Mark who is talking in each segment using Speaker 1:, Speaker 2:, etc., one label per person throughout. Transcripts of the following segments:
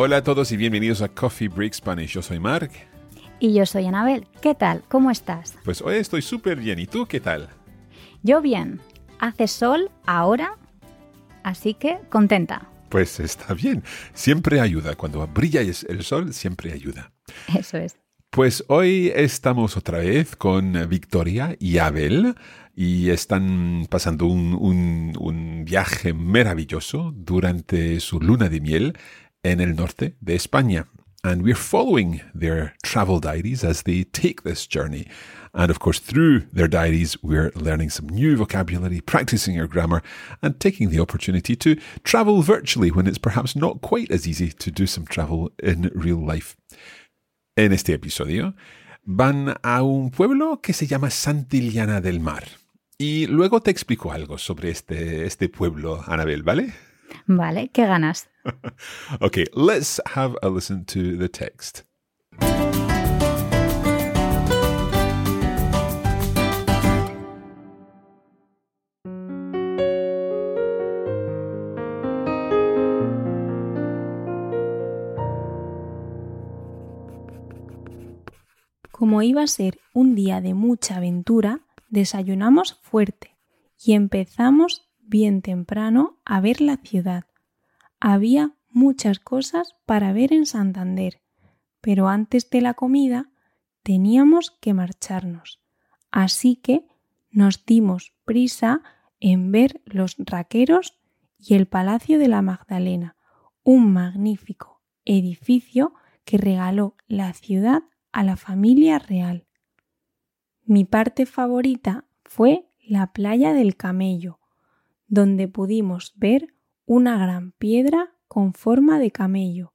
Speaker 1: Hola a todos y bienvenidos a Coffee Break Spanish. Yo soy Mark.
Speaker 2: Y yo soy Anabel. ¿Qué tal? ¿Cómo estás?
Speaker 1: Pues hoy estoy súper bien. ¿Y tú qué tal?
Speaker 2: Yo bien. Hace sol ahora, así que contenta.
Speaker 1: Pues está bien. Siempre ayuda. Cuando brilla el sol, siempre ayuda.
Speaker 2: Eso es.
Speaker 1: Pues hoy estamos otra vez con Victoria y Abel y están pasando un, un- un viaje maravilloso durante su luna de miel en el norte de España. And we're following their travel diaries as they take this journey. And of course, through their diaries, we're learning some new vocabulary, practicing our grammar, and taking the opportunity to travel virtually when it's perhaps not quite as easy to do some travel in real life. En este episodio van a un pueblo que se llama Santillana del Mar. Y luego te explico algo sobre este, este pueblo, Anabel, ¿vale?
Speaker 2: Vale, qué ganas.
Speaker 1: Okay, let's have a listen to the text.
Speaker 3: Como iba a ser un día de mucha aventura, desayunamos fuerte y empezamos bien temprano a ver la ciudad. Había muchas cosas para ver en Santander, pero antes de la comida teníamos que marcharnos. Así que nos dimos prisa en ver los raqueros y el Palacio de la Magdalena, un magnífico edificio que regaló la ciudad a la familia real. Mi parte favorita fue la playa del Camello, donde pudimos ver una gran piedra con forma de camello.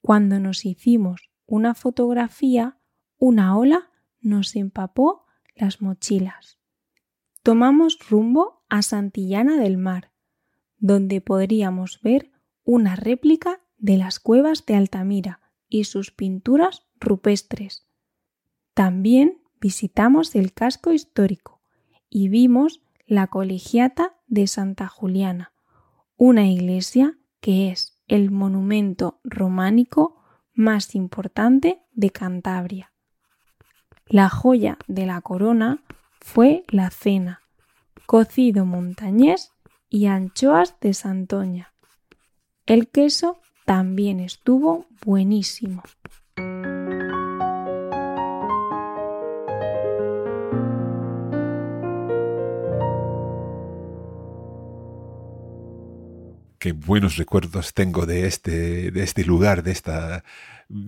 Speaker 3: Cuando nos hicimos una fotografía, una ola nos empapó las mochilas. Tomamos rumbo a Santillana del Mar, donde podríamos ver una réplica de las cuevas de Altamira y sus pinturas rupestres. También visitamos el casco histórico y vimos la colegiata de Santa Juliana, una iglesia que es el monumento románico más importante de Cantabria. La joya de la corona fue la cena, cocido montañés y anchoas de Santoña. El queso también estuvo buenísimo.
Speaker 1: Qué buenos recuerdos tengo de este, de este lugar, de esta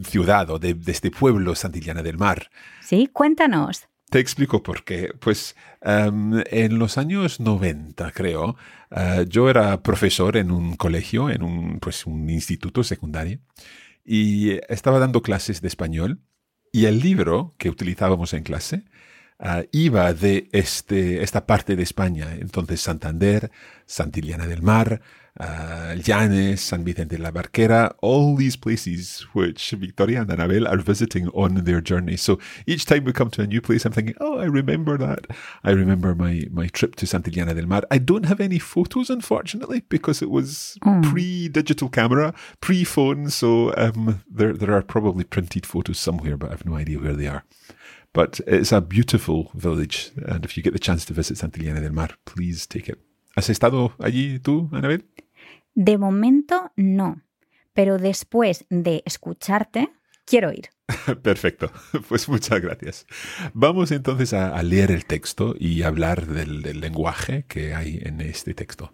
Speaker 1: ciudad o de, de este pueblo Santillana del Mar.
Speaker 2: Sí, cuéntanos.
Speaker 1: Te explico por qué. Pues em, en los años 90, creo, eh, yo era profesor en un colegio, en un, pues, un instituto secundario, y estaba dando clases de español. Y el libro que utilizábamos en clase uh, iba de este, esta parte de España. Entonces Santander, Santillana del Mar, uh, Llanes, San Vicente de la Barquera, all these places which Victoria and Anabel are visiting on their journey. So each time we come to a new place, I'm thinking, oh, I remember that. I remember my, my trip to Santillana del Mar. I don't have any photos, unfortunately, because it was pre-digital camera, pre-phone. So um, there, there are probably printed photos somewhere, but I have no idea where they are. But it's a beautiful village, and if you get the chance to visit Santillana del Mar, please take it. ¿Has estado allí tú, Anabel?
Speaker 2: De momento no, pero después de escucharte, quiero ir.
Speaker 1: Perfecto, pues muchas gracias. Vamos entonces a, a leer el texto y hablar del, del lenguaje que hay en este texto.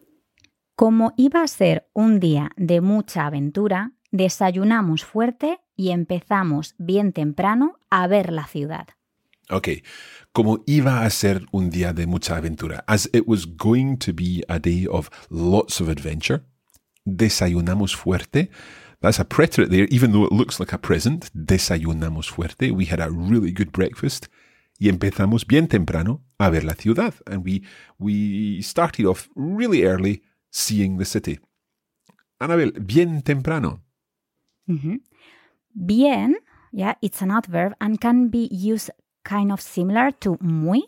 Speaker 2: Como iba a ser un día de mucha aventura, desayunamos fuerte y empezamos bien temprano a ver la ciudad.
Speaker 1: Ok, como iba a ser un día de mucha aventura, as it was going to be a day of lots of adventure, desayunamos fuerte. That's a preterite there, even though it looks like a present. Desayunamos fuerte. We had a really good breakfast. Y empezamos bien temprano a ver la ciudad. And we, we started off really early seeing the city. Anabel, bien temprano. mhm.
Speaker 2: Bien, yeah, it's an adverb and can be used kind of similar to muy,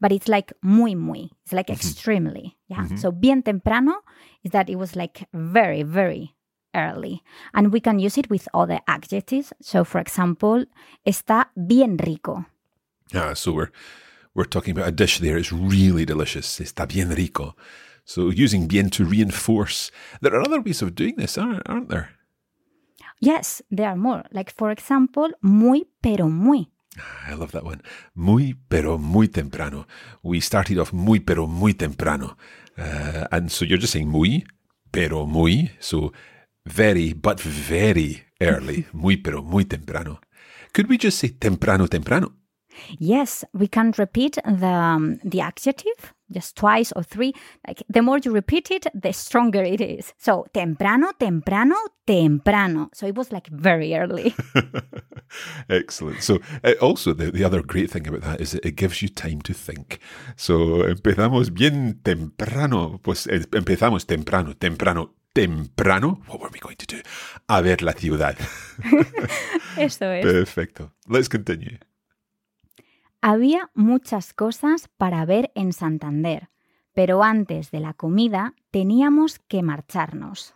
Speaker 2: but it's like muy muy. It's like extremely, yeah. So bien temprano is that it was like very very early, and we can use it with other adjectives. So, for example, está bien rico.
Speaker 1: Ah, so we're, we're talking about a dish there. It's really delicious. Está bien rico. So using bien to reinforce. There are other ways of doing this, aren't, aren't there?
Speaker 2: Yes, there are more. Like for example, muy pero muy.
Speaker 1: I love that one. Muy, pero muy temprano. We started off muy, pero muy temprano. Uh, and so you're just saying muy, pero muy. So very, but very early. muy, pero muy temprano. Could we just say temprano, temprano?
Speaker 2: Yes, we can repeat the um, the adjective just twice or three. Like the more you repeat it, the stronger it is. So temprano, temprano, temprano. So it was like very early.
Speaker 1: Excellent. So uh, also the, the other great thing about that is that it gives you time to think. So empezamos bien temprano. Pues eh, empezamos temprano, temprano, temprano. What were we going to do? A ver la ciudad.
Speaker 2: Eso es.
Speaker 1: Perfecto. Let's continue.
Speaker 2: Había muchas cosas para ver en Santander, pero antes de la comida teníamos que marcharnos.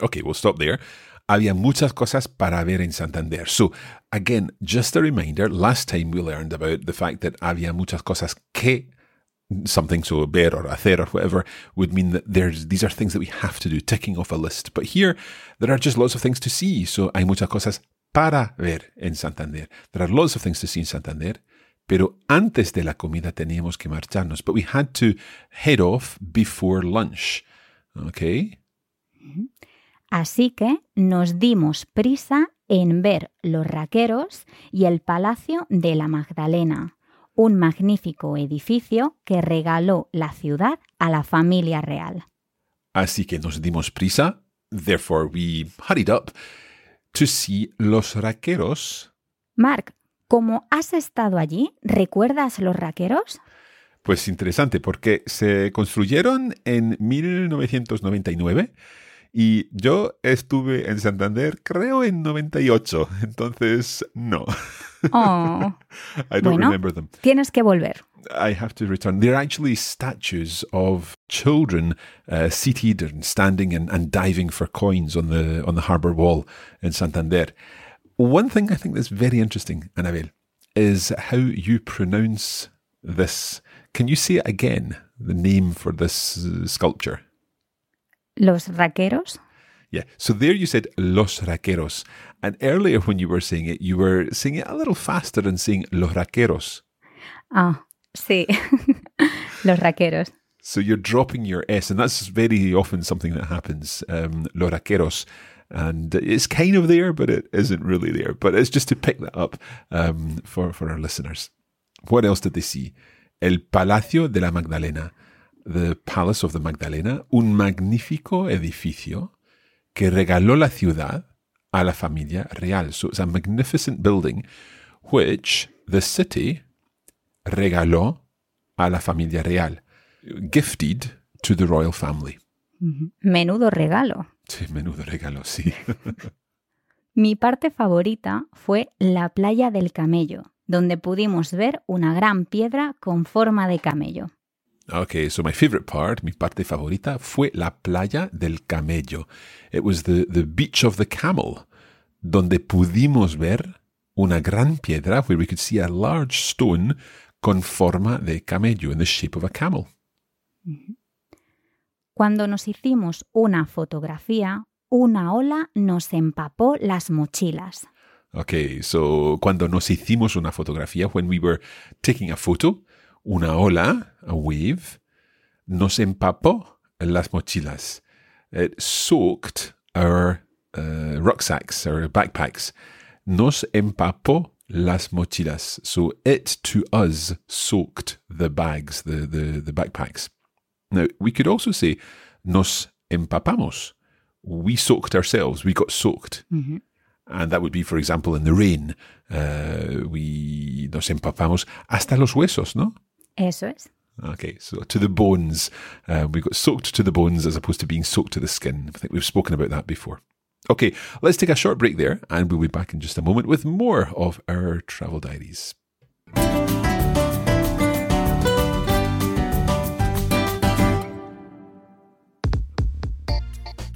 Speaker 1: Okay, we'll stop there. Había muchas cosas para ver en Santander. So, again, just a reminder, last time we learned about the fact that había muchas cosas que something, so ver or hacer or whatever, would mean that there's these are things that we have to do, ticking off a list. But here, there are just lots of things to see. So, hay muchas cosas para ver en Santander. There are lots of things to see in Santander. Pero antes de la comida teníamos que marcharnos. But we had to head off before lunch. Okay?
Speaker 2: Así que nos dimos prisa en ver los raqueros y el Palacio de la Magdalena, un magnífico edificio que regaló la ciudad a la familia real.
Speaker 1: Así que nos dimos prisa. Therefore, we hurried up to see los raqueros.
Speaker 2: Mark, como has estado allí, ¿recuerdas los raqueros?
Speaker 1: Pues interesante, porque se construyeron en 1999 y yo estuve en Santander, creo, en 98. Entonces, no.
Speaker 2: Oh.
Speaker 1: I don't
Speaker 2: bueno,
Speaker 1: remember them.
Speaker 2: tienes que volver.
Speaker 1: I have to return. They're actually statues of children uh, seated and standing and, and diving for coins on the on the harbour wall in Santander. One thing I think that's very interesting, Anabel, is how you pronounce this. Can you say it again? The name for this uh, sculpture.
Speaker 2: Los raqueros.
Speaker 1: Yeah. So there you said los raqueros. And earlier when you were saying it, you were saying it a little faster and saying los raqueros.
Speaker 2: Ah, sí. los raqueros.
Speaker 1: So you're dropping your S, and that's very often something that happens. Um, los raqueros. And it's kind of there, but it isn't really there. But it's just to pick that up um, for, for our listeners. What else did they see? El Palacio de la Magdalena. The Palace of the Magdalena. Un magnífico edificio que regaló la ciudad a la familia real. So it's a magnificent building which the city regaló a la familia real. Gifted to the royal family.
Speaker 2: Menudo regalo.
Speaker 1: Sí, menudo regalo, sí.
Speaker 2: Mi parte favorita fue la playa del camello, donde pudimos ver una gran piedra con forma de camello.
Speaker 1: Okay, so my favorite part, mi parte favorita, fue la playa del camello. It was the, the beach of the camel, donde pudimos ver una gran piedra where we could see a large stone con forma de camello, in the shape of a camel.
Speaker 2: Cuando nos hicimos una fotografía, una ola nos empapó las mochilas.
Speaker 1: Okay, so cuando nos hicimos una fotografía, when we were taking a photo, una ola, a wave, nos empapó las mochilas. It soaked our uh, rucksacks, our backpacks. Nos empapó las mochilas. So it to us soaked the bags, the, the, the backpacks. Now, we could also say nos empapamos. We soaked ourselves. We got soaked. And that would be, for example, in the rain. Uh, we nos empapamos hasta los huesos, ¿no?
Speaker 2: Eso es.
Speaker 1: Okay, so to the bones. Uh, we got soaked to the bones as opposed to being soaked to the skin. I think we've spoken about that before. Okay, let's take a short break there and we'll be back in just a moment with more of our travel diaries.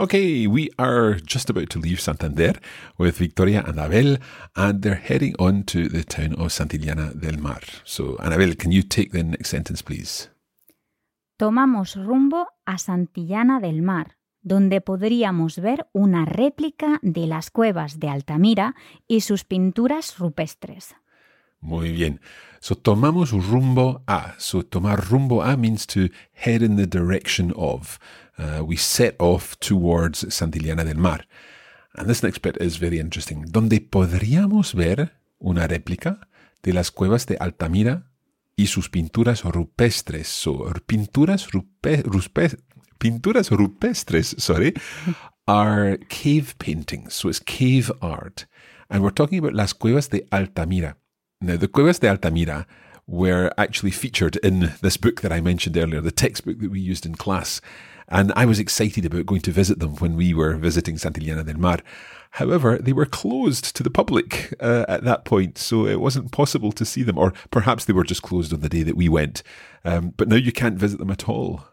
Speaker 1: Okay, we are just about to leave Santander with Victoria and Abel, and they're heading on to the town of Santillana del Mar. So, Anabel, can you take the next sentence, please?
Speaker 2: Tomamos rumbo a Santillana del Mar, donde podríamos ver una réplica de las cuevas de Altamira y sus pinturas rupestres.
Speaker 1: Muy bien. So, tomamos rumbo a. So, tomar rumbo a means to head in the direction of. Uh, we set off towards Santillana del Mar. And this next bit is very interesting. Donde podríamos ver una réplica de las cuevas de Altamira y sus pinturas rupestres. So, pinturas, rupe, ruspe, pinturas rupestres, sorry, are cave paintings. So, it's cave art. And we're talking about las cuevas de Altamira. Now, the Cuevas de Altamira were actually featured in this book that I mentioned earlier, the textbook that we used in class. And I was excited about going to visit them when we were visiting Santillana del Mar. However, they were closed to the public uh, at that point, so it wasn't possible to see them, or perhaps they were just closed on the day that we went. Um, but now you can't visit them at all.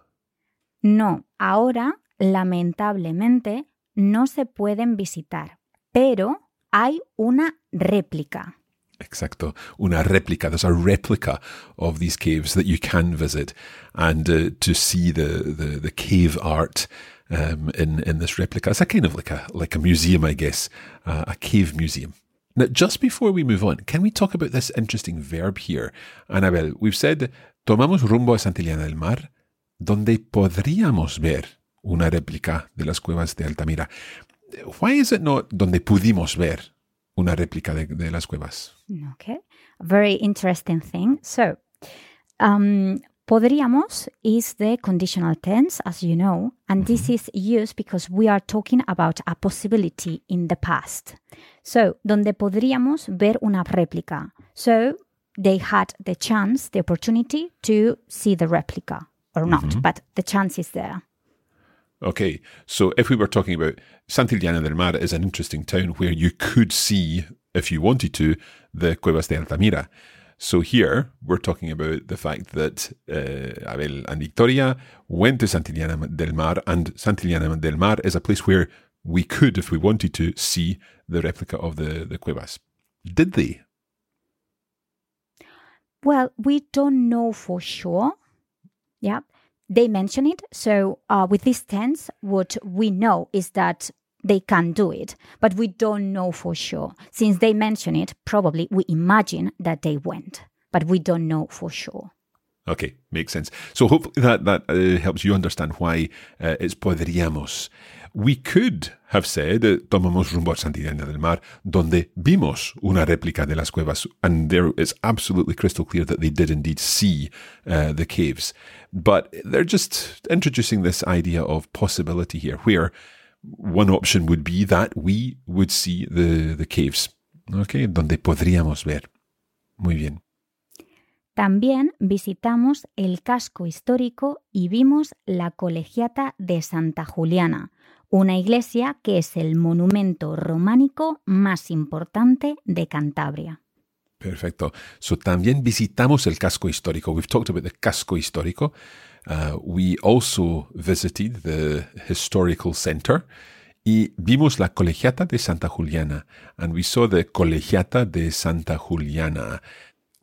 Speaker 2: No, ahora, lamentablemente, no se pueden visitar, pero hay una réplica.
Speaker 1: Exacto. Una réplica. There's a replica of these caves that you can visit and uh, to see the, the, the cave art um, in, in this replica. It's a kind of like a, like a museum, I guess, uh, a cave museum. Now, just before we move on, can we talk about this interesting verb here? Anabel, we've said, tomamos rumbo a Santillana del Mar, donde podríamos ver una réplica de las cuevas de Altamira. Why is it not donde pudimos ver una réplica de, de las cuevas?
Speaker 2: Okay, very interesting thing. So, um, podríamos is the conditional tense, as you know, and this is used because we are talking about a possibility in the past. So, donde podríamos ver una réplica. So, they had the chance, the opportunity to see the replica or not, but the chance is there.
Speaker 1: Okay, so if we were talking about Santillana del Mar is an interesting town where you could see, if you wanted to, the Cuevas de Altamira. So here we're talking about the fact that uh, Abel and Victoria went to Santillana del Mar, and Santillana del Mar is a place where we could, if we wanted to, see the replica of the, the cuevas. Did they?
Speaker 2: Well, we don't know for sure. Yeah, they mention it. So uh, with this tense, what we know is that they can do it, but we don't know for sure. Since they mention it, probably we imagine that they went, but we don't know for sure.
Speaker 1: Okay, makes sense. So hopefully that that uh, helps you understand why uh, it's podríamos. We could have said uh, tomamos rumbo a Santillana del Mar, donde vimos una réplica de las cuevas, and there it's absolutely crystal clear that they did indeed see uh, the caves. But they're just introducing this idea of possibility here, where one option would be that we would see the, the caves. Okay, donde podríamos ver. Muy bien.
Speaker 2: También visitamos el casco histórico y vimos la colegiata de Santa Juliana, una iglesia que es el monumento románico más importante de Cantabria.
Speaker 1: Perfecto. So también visitamos el casco histórico. We've talked about the casco histórico. Uh, we also visited the historical center y vimos la colegiata de Santa Juliana. And we saw the colegiata de Santa Juliana.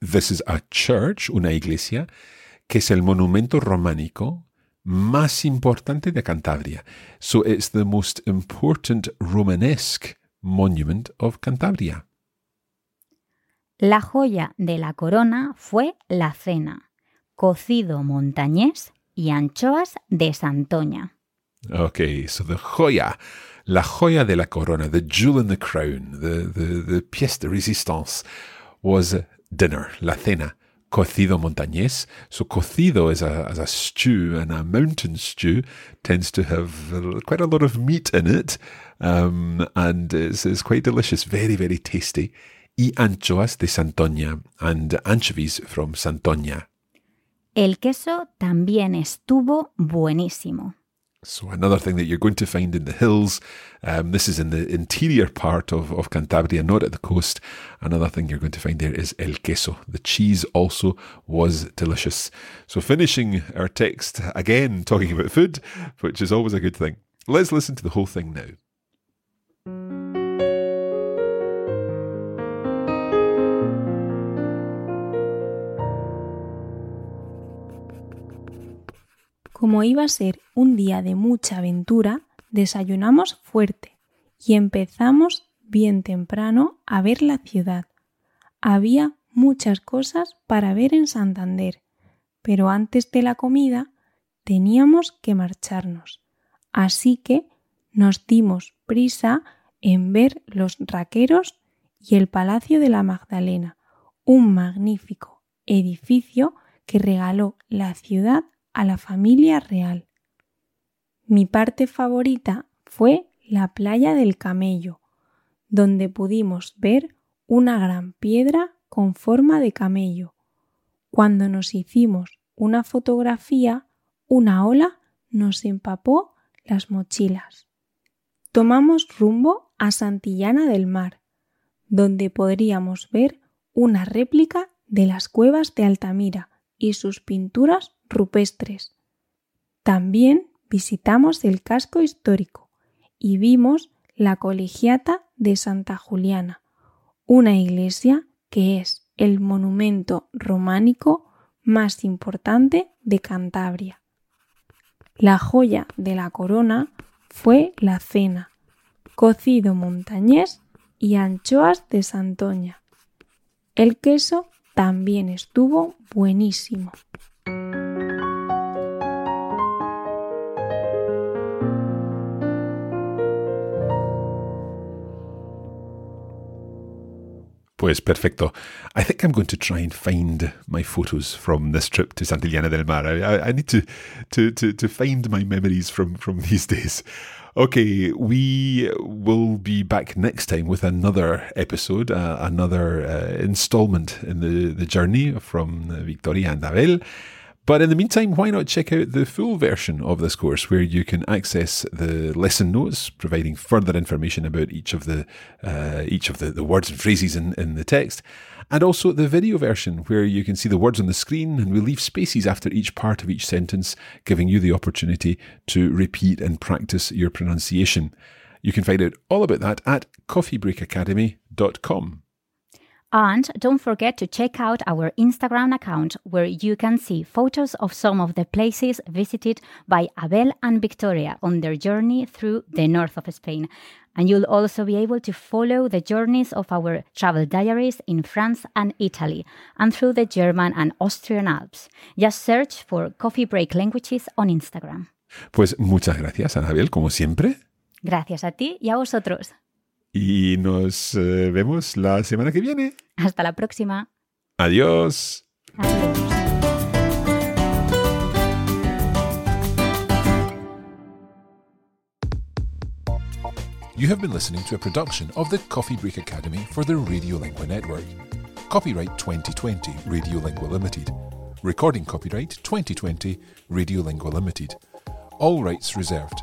Speaker 1: This is a church, una iglesia, que es el monumento románico más importante de Cantabria. So it's the most important Romanesque monument of Cantabria.
Speaker 2: La joya de la corona fue la cena, cocido montañés y anchoas de Santoña.
Speaker 1: Okay, so the joya, la joya de la corona, the jewel in the crown, the, the, the pièce de résistance was dinner, la cena, cocido montañés. So cocido is a, as a stew, and a mountain stew tends to have quite a lot of meat in it, um, and it's, it's quite delicious, very, very tasty. Y anchoas de Santoña, and anchovies from Santoña.
Speaker 2: El queso también estuvo buenísimo.
Speaker 1: So another thing that you're going to find in the hills, um, this is in the interior part of, of Cantabria, not at the coast. Another thing you're going to find there is el queso. The cheese also was delicious. So finishing our text again, talking about food, which is always a good thing. Let's listen to the whole thing now.
Speaker 3: Como iba a ser un día de mucha aventura, desayunamos fuerte y empezamos bien temprano a ver la ciudad. Había muchas cosas para ver en Santander, pero antes de la comida teníamos que marcharnos. Así que nos dimos prisa en ver los raqueros y el Palacio de la Magdalena, un magnífico edificio que regaló la ciudad a la familia real. Mi parte favorita fue la playa del camello, donde pudimos ver una gran piedra con forma de camello. Cuando nos hicimos una fotografía, una ola nos empapó las mochilas. Tomamos rumbo a Santillana del Mar, donde podríamos ver una réplica de las cuevas de Altamira y sus pinturas rupestres. También visitamos el casco histórico y vimos la colegiata de Santa Juliana, una iglesia que es el monumento románico más importante de Cantabria. La joya de la corona fue la cena, cocido montañés y anchoas de Santoña. El queso también estuvo buenísimo.
Speaker 1: Pues perfecto. I think I'm going to try and find my photos from this trip to Santillana del Mar. I, I need to, to, to, to find my memories from, from these days. Okay, we will be back next time with another episode, uh, another uh, installment in the, the journey from Victoria and Abel. But in the meantime, why not check out the full version of this course where you can access the lesson notes, providing further information about each of the uh, each of the, the words and phrases in, in the text, and also the video version where you can see the words on the screen and we leave spaces after each part of each sentence, giving you the opportunity to repeat and practice your pronunciation. You can find out all about that at coffeebreakacademy.com.
Speaker 2: And don't forget to check out our Instagram account where you can see photos of some of the places visited by Abel and Victoria on their journey through the north of Spain. And you'll also be able to follow the journeys of our travel diaries in France and Italy and through the German and Austrian Alps. Just search for Coffee Break Languages on Instagram.
Speaker 1: Pues muchas gracias, Anabel, como siempre.
Speaker 2: Gracias a ti y a vosotros.
Speaker 1: Y nos eh, vemos la semana que viene.
Speaker 2: Hasta la próxima.
Speaker 1: Adiós.
Speaker 2: Adiós.
Speaker 1: You have been listening to a production of the Coffee Break Academy for the Radiolingua Network. Copyright 2020 Radiolingua Limited. Recording copyright 2020 Radiolingua Limited. All rights reserved.